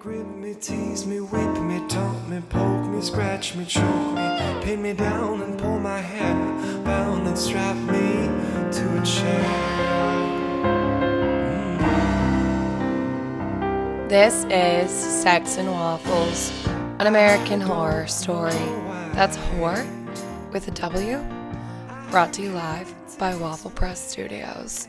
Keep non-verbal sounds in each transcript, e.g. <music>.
grip me, tease me, whip me, taunt me, poke me, scratch me, choke me, pin me down and pull my hair, bound and strap me to a chair. Mm. This is Sex and Waffles, an American horror story. That's whore with a W, brought to you live by Waffle Press Studios.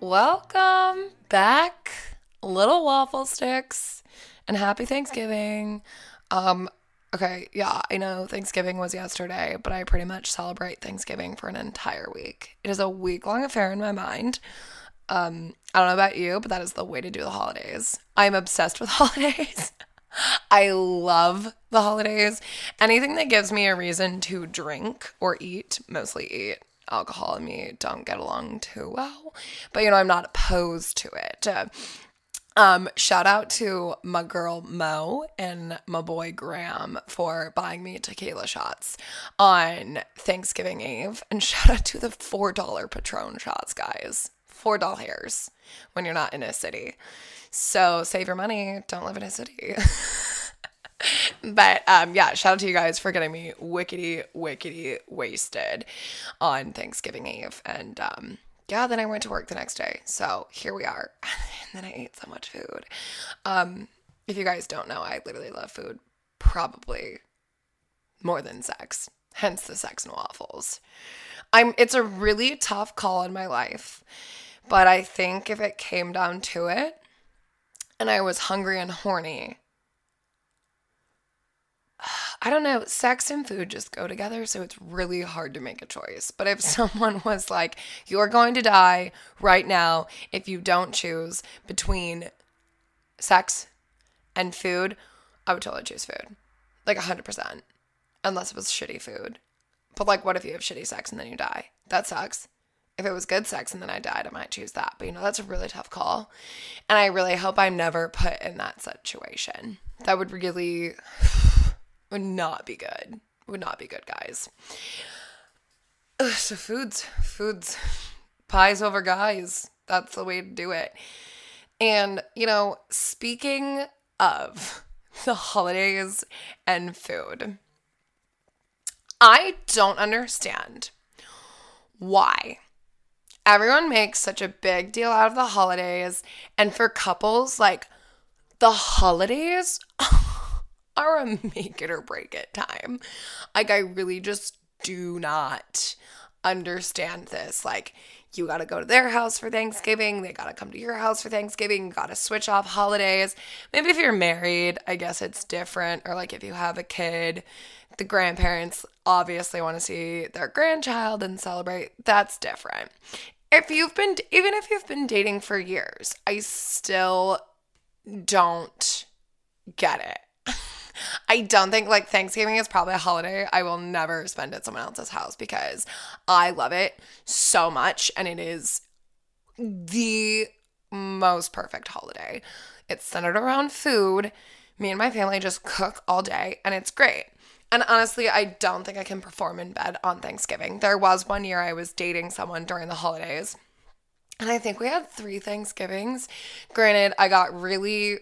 Welcome back, little waffle sticks, and happy Thanksgiving. Um, okay, yeah, I know Thanksgiving was yesterday, but I pretty much celebrate Thanksgiving for an entire week. It is a week long affair in my mind. Um, I don't know about you, but that is the way to do the holidays. I'm obsessed with <laughs> holidays. I love the holidays. Anything that gives me a reason to drink or eat, mostly eat. Alcohol and me don't get along too well, but you know, I'm not opposed to it. Uh, um, shout out to my girl Mo and my boy Graham for buying me tequila shots on Thanksgiving Eve. And shout out to the $4 Patron shots, guys. $4 hairs when you're not in a city. So save your money, don't live in a city. <laughs> but um, yeah, shout out to you guys for getting me wickety, wickety wasted on Thanksgiving Eve. And um, yeah, then I went to work the next day. So here we are. <laughs> and then I ate so much food. Um, if you guys don't know, I literally love food probably more than sex. Hence the sex and waffles. I'm it's a really tough call in my life. But I think if it came down to it and I was hungry and horny, I don't know, sex and food just go together, so it's really hard to make a choice. But if someone <laughs> was like, you're going to die right now if you don't choose between sex and food, I would totally choose food. Like 100%. Unless it was shitty food. But like, what if you have shitty sex and then you die? That sucks. If it was good sex and then I died, I might choose that. But you know, that's a really tough call. And I really hope I'm never put in that situation. That would really <sighs> <sighs> would not be good. Would not be good, guys. Ugh, so foods, foods, pies over guys. That's the way to do it. And, you know, speaking of <laughs> the holidays and food, I don't understand why everyone makes such a big deal out of the holidays. And for couples, like the holidays are a <laughs> make it or break it time. Like, I really just do not understand this. Like, you got to go to their house for Thanksgiving. They got to come to your house for Thanksgiving. Got to switch off holidays. Maybe if you're married, I guess it's different. Or like if you have a kid, the grandparents obviously want to see their grandchild and celebrate. That's different. If you've been, even if you've been dating for years, I still don't get it. I don't think like Thanksgiving is probably a holiday I will never spend at someone else's house because I love it so much and it is the most perfect holiday. It's centered around food. Me and my family just cook all day and it's great. And honestly, I don't think I can perform in bed on Thanksgiving. There was one year I was dating someone during the holidays. And I think we had three Thanksgivings. Granted, I got really,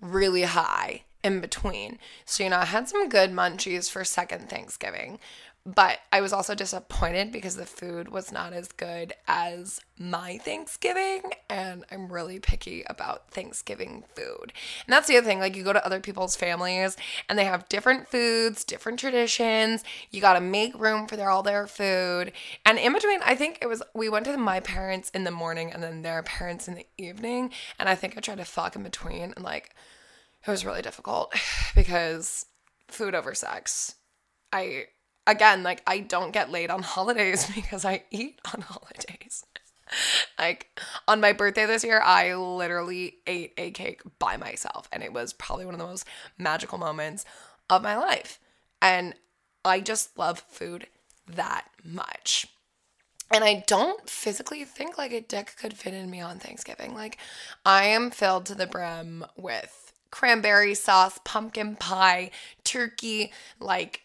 really high in between. So, you know, I had some good munchies for second Thanksgiving, but I was also disappointed because the food was not as good as my Thanksgiving. And I'm really picky about Thanksgiving food. And that's the other thing. Like, you go to other people's families and they have different foods, different traditions. You got to make room for their, all their food. And in between, I think it was, we went to my parents in the morning and then their parents in the evening. And I think I tried to fuck in between and like, it was really difficult <sighs> because food over sex. I again like I don't get laid on <laughs> holidays because I eat on <laughs> holidays. <laughs> like on my birthday this year, I literally ate a cake by myself and it was probably one of the most magical moments of my life. And I just love food that much. And I don't physically think like a dick could fit in me on Thanksgiving. Like I am filled to the brim with cranberry sauce, pumpkin pie, turkey. Like,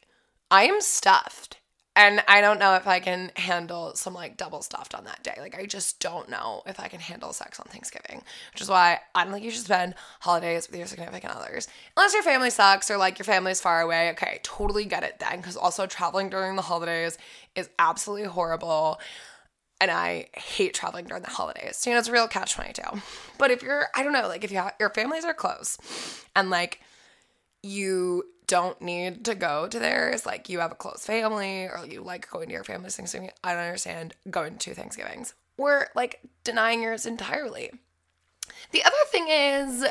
I am stuffed. And I don't know if I can handle some like double stuffed on that day. Like I just don't know if I can handle sex on Thanksgiving, which is why I don't think you should spend holidays with your significant others. Unless your family sucks or like your family's far away. Okay, totally get it then cuz also traveling during the holidays is absolutely horrible. And I hate traveling during the holidays. You know, it's a real catch 22. But if you're, I don't know, like if you have, your families are close and like you don't need to go to theirs. Like you have a close family or you like going to your family's Thanksgiving. I don't understand going to Thanksgivings or like denying yours entirely. The other thing is,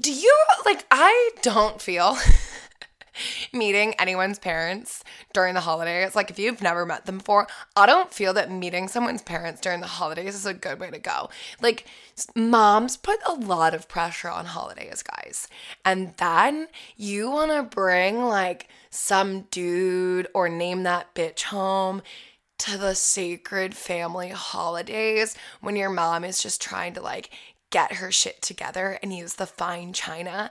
do you like, I don't feel <laughs> <laughs> meeting anyone's parents during the holidays. Like, if you've never met them before, I don't feel that meeting someone's parents during the holidays is a good way to go. Like, moms put a lot of pressure on holidays, guys. And then you want to bring like some dude or name that bitch home to the sacred family holidays when your mom is just trying to like get her shit together and use the fine china.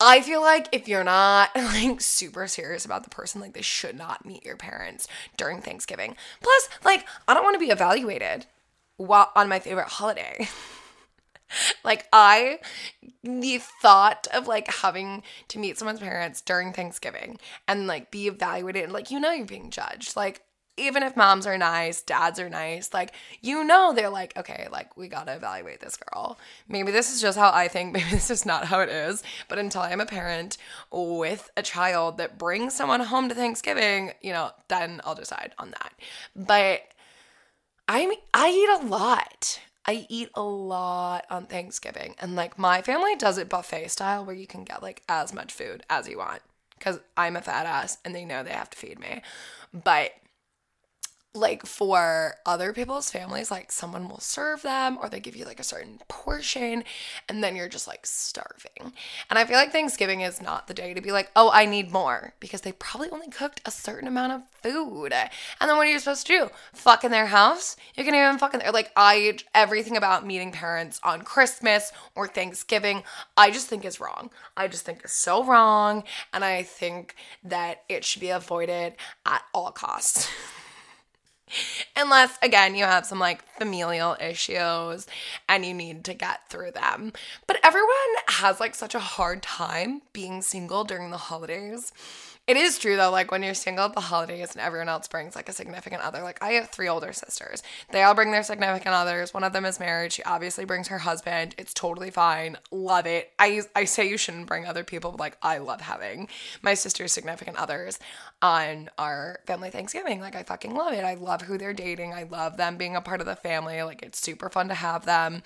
I feel like if you're not <laughs> like super serious about the person, like they should not meet your parents during Thanksgiving. Plus, like, I don't want to be evaluated while on my favorite holiday. <laughs> like I the thought of like having to meet someone's parents during Thanksgiving and like be evaluated like you know you're being judged. Like even if moms are nice, dads are nice, like you know they're like, okay, like we gotta evaluate this girl. Maybe this is just how I think, <laughs> maybe this is not how it is. But until I'm a parent with a child that brings someone home to Thanksgiving, you know, then I'll decide on that. But I I eat a lot. I eat a lot on Thanksgiving. And like my family does it buffet style where you can get like as much food as you want. Cause I'm a fat ass and they know they have to feed me. But like for other people's families, like someone will serve them or they give you like a certain portion and then you're just like starving. And I feel like Thanksgiving is not the day to be like, oh, I need more because they probably only cooked a certain amount of food. And then what are you supposed to do? Fuck in their house? You can even fuck in there. Like, I, everything about meeting parents on Christmas or Thanksgiving, I just think is wrong. I just think is so wrong. And I think that it should be avoided at all costs. <laughs> Unless, again, you have some like familial issues and you need to get through them. But everyone has like such a hard time being single during the holidays. It is true though, like when you're single at the holidays and everyone else brings like a significant other. Like I have three older sisters. They all bring their significant others. One of them is married. She obviously brings her husband. It's totally fine. Love it. I I say you shouldn't bring other people, but like I love having my sister's significant others on our family Thanksgiving. Like I fucking love it. I love who they're dating. I love them being a part of the family. Like it's super fun to have them.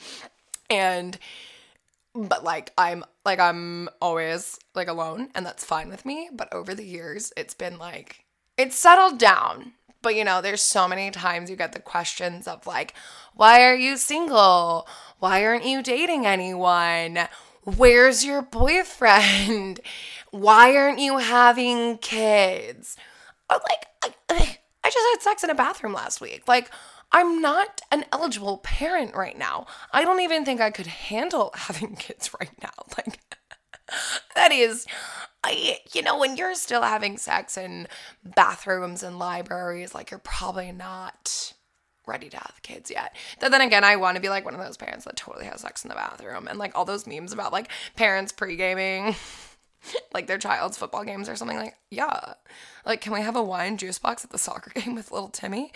And but like I'm like I'm always like alone and that's fine with me, but over the years it's been like it's settled down. But you know, there's so many times you get the questions of like, why are you single? Why aren't you dating anyone? Where's your boyfriend? <laughs> Why aren't you having kids? Or like I, I just had sex in a bathroom last week. Like I'm not an eligible parent right now. I don't even think I could handle <laughs> having kids right now. <laughs> Like, that is, I, you know, when you're still having sex in bathrooms and libraries, like, you're probably not ready to have kids yet. But then again, I want to be like one of those parents that totally has sex in the bathroom and like all those memes about like parents pre gaming. <laughs> like their child's football games or something like yeah like can we have a wine juice box at the soccer game with little timmy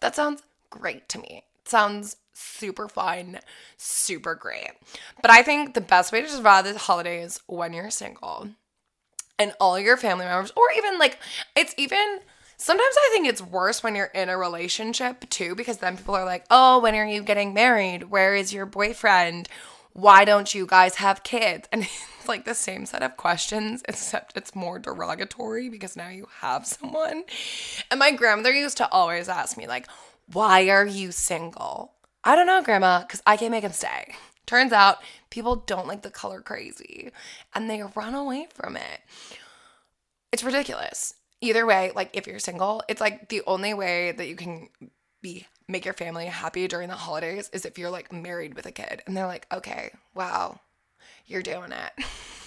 that sounds great to me. It sounds super fun, super great. But I think the best way to survive the holidays is when you're single and all your family members, or even like, it's even sometimes I think it's worse when you're in a relationship too, because then people are like, oh, when are you getting married? Where is your boyfriend? Why don't you guys have kids? <laughs> And it's like the same set of questions, except it's more derogatory because now you have someone. And my grandmother used to always ask me, like, why are you single? I don't know, Grandma, because I can't make him stay. Turns out people don't like the color crazy and they run away from it. It's ridiculous. Either way, like if you're single, it's like the only way that you can be make your family happy during the holidays is if you're like married with a kid and they're like, "Okay, wow. You're doing it." <laughs>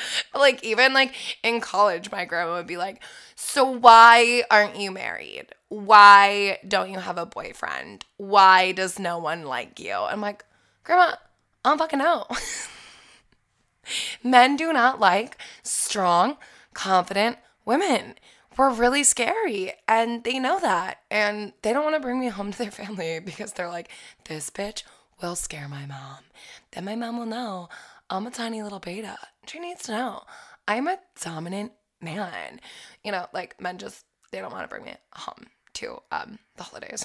<laughs> like even like in college my grandma would be like so why aren't you married? Why don't you have a boyfriend? Why does no one like you? I'm like grandma i don't fucking know. <laughs> Men do not like strong confident women. We're really scary and they know that and they don't want to bring me home <laughs> to their family because they're like this bitch will scare my mom. Then my mom will know i'm a tiny little beta. She needs to know. I'm a dominant man. You know like men just they don't want to bring me home to um the holidays.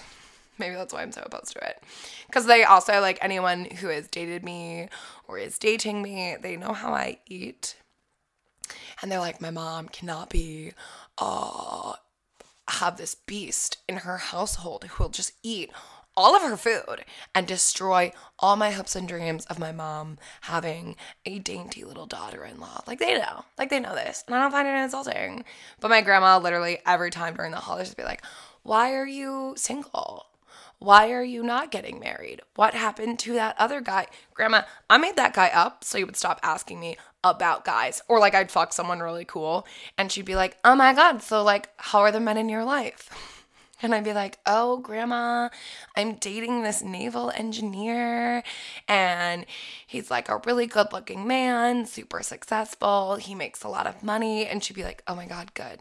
Maybe that's why i'm so opposed to it. Because they also like anyone who has dated me or is dating me they know how i eat. And they're like, my mom cannot be, uh, have this beast in her household who will just eat all of her food and destroy all my hopes and dreams of my mom having a dainty little daughter in law. Like, they know. Like, they know this. And I don't find it insulting. But my grandma literally every time during the holidays would be like, why are you single? Why are you not getting married? What happened to that other guy? Grandma, I made that guy up so you would stop asking me about guys. Or like I'd fuck someone really cool and she'd be like, oh my God, so like, how are the men in your life? And I'd be like, oh, grandma, I'm dating this naval engineer, and he's like a really good looking man, super successful. He makes a lot of money. And she'd be like, oh my God, good.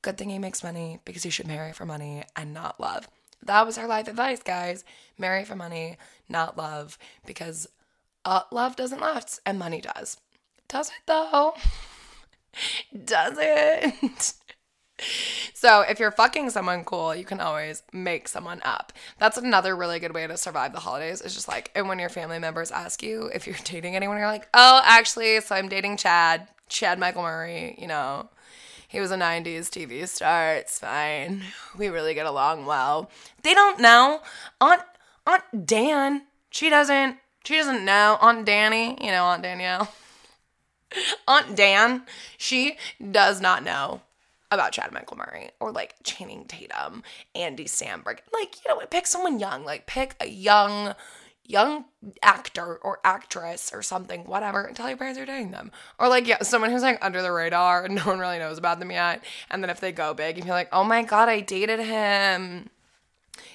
Good thing he makes money because you should marry for money and not love. That was her life advice, guys. Marry for money, not love, because uh, love doesn't last and money does. Does it though? <laughs> does it? <laughs> So, if you're fucking someone cool, you can always make someone up. That's another really good way to survive the holidays. It's just like, and when your family members ask you if you're <laughs> dating anyone, you're like, oh, actually, so I'm dating Chad, Chad Michael Murray, you know. He was a 90s TV star. It's fine. We really get along well. They don't know. Aunt Aunt Dan, she doesn't she doesn't know. Aunt Danny, you know, Aunt Danielle. <laughs> Aunt Dan, she does not know about Chad Michael Murray or like Channing Tatum, Andy Samberg. Like, you know, pick someone young. Like, pick a young, young actor or actress or something, whatever, and tell your parents you're dating them. Or like, yeah, someone who's like under the radar and <laughs> no one really knows about them yet. And then if they go big, you be like, oh my God, I dated him.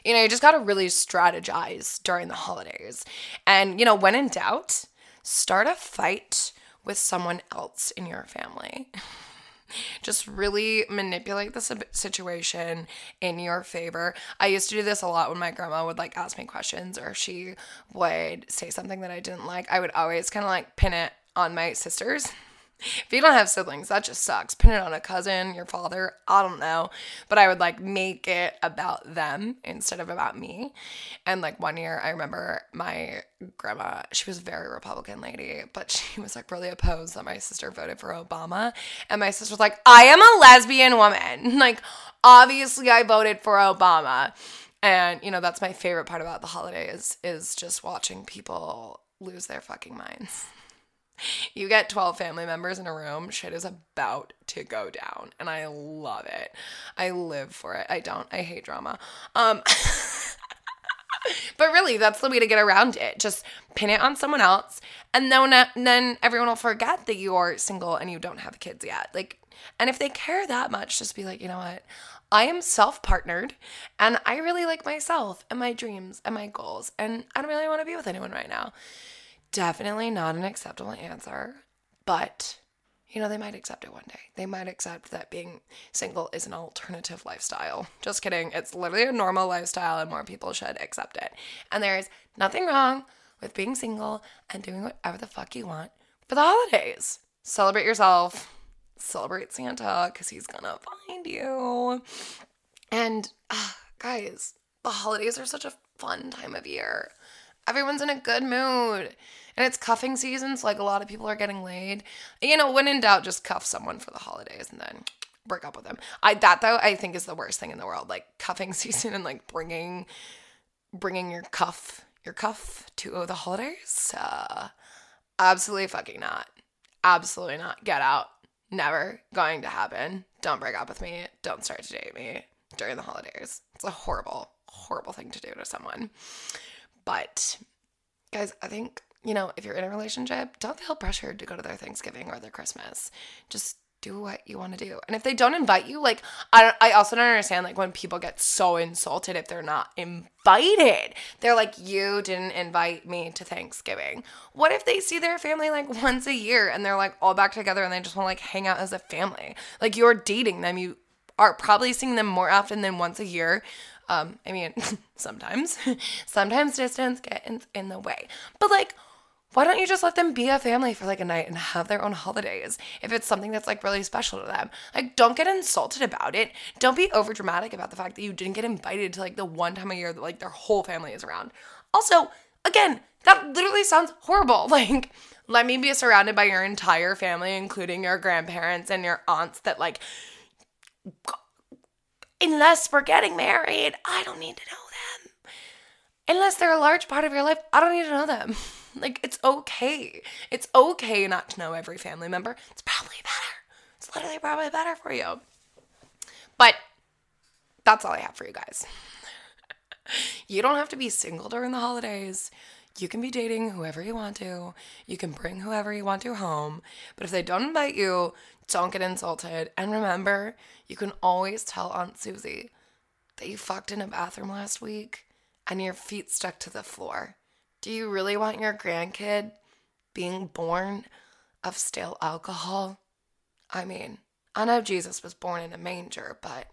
You know, you just got to really strategize during the holidays. And, you know, when in doubt, start a fight with someone else in your family. <laughs> Just really manipulate the situation in your favor. I used to do this a lot when my grandma would like ask me questions or she would say something that I didn't like. I would always kind of like pin it on my sisters <laughs> if you don't have siblings, that just sucks. Pin it on a cousin, your father, I don't know. But I would like make it about them instead of about me. And like one year, I remember my grandma, she was a very Republican lady, but <laughs> she was like really opposed that my sister voted for Obama. And my sister was like, I am a lesbian woman. <laughs> Like, obviously, I voted for Obama. And, you know, that's my favorite part about the holidays is just watching people lose their fucking minds <laughs> you get 12 family members in a room, shit is about to go down. And I love it. I live for it. I don't. I hate drama. Um <laughs> But really, that's the way to get around it. Just pin it on someone else, and then then everyone will forget that you're single and you don't have kids yet. Like, and if they care that much, just be like, you know what? I am self partnered, and I really like myself and my dreams and my goals, and I don't really want to be with anyone right now definitely not an acceptable answer, but you know, they might accept it one day. They might accept that being single is an alternative lifestyle. <laughs> Just kidding. It's literally a normal lifestyle and more people should accept it. And there is nothing wrong with being single and doing whatever the fuck you want for the holidays. Celebrate yourself. Celebrate Santa because he's gonna find you. And uh, guys, the holidays are such a fun time of year. Everyone's in a good mood and it's cuffing season, so like a lot of people are getting laid. You know, when in doubt, just cuff someone for the holidays and then break up with them. I that though I think is the worst thing in the world, like cuffing <laughs> season and like bringing bringing your cuff your cuff to the holidays. Uh, absolutely fucking not. Absolutely not. Get out. Never going to happen. Don't break up with me. Don't start to date me during the holidays. It's a horrible, horrible thing to do to someone. But guys, I think you know, if you're in a relationship, don't feel pressured to go to their Thanksgiving or their Christmas. Just do what you want to do. And if they don't invite you, like I I also don't understand like when people get so insulted if they're not invited. They're like you didn't invite me to Thanksgiving. What if they see their family like <laughs> once a year and they're like all back together and they just want to like hang out as a family? Like you're dating them, you are probably seeing them more often than once a year. Um I mean, <laughs> sometimes <laughs> sometimes distance get in, in the way. But like why don't you just let them be a family for like a night and have their own holidays if it's something that's like really special to them? Like, don't get insulted about it. Don't be over dramatic about the fact that you didn't get invited to like the one time a year that like their whole family is around. Also, again, that literally sounds horrible. <laughs> Like, let me be surrounded by your entire family, including your grandparents and your aunts that like, unless we're getting married, I don't need to know them. Unless they're a large part of your life, I don't need to know them. <laughs> Like, it's okay. It's okay not to know every family member. It's probably better. It's literally probably better for you. But that's all I have for you guys. <laughs> you don't have to be single during the holidays. You can be dating whoever you want to. You can bring whoever you want to home. But if they don't invite you, don't get insulted. And remember, you can always tell Aunt Susie that you fucked in a bathroom last week and your feet stuck to the floor. Do you really want your grandkid being born of stale alcohol? I mean, I know Jesus was born in a manger, but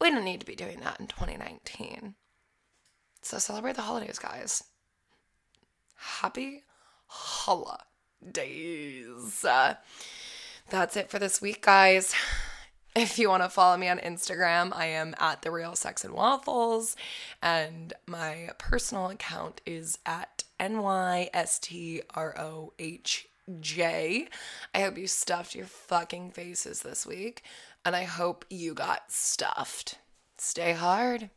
we don't need to be doing that in 2019. So celebrate the holidays, guys. Happy holidays. Uh, that's it for this week, guys. If you want to follow me on Instagram, I am at the real sex and waffles, and my personal account is at nystrohj. I hope you stuffed your fucking faces this week, and I hope you got stuffed. Stay hard.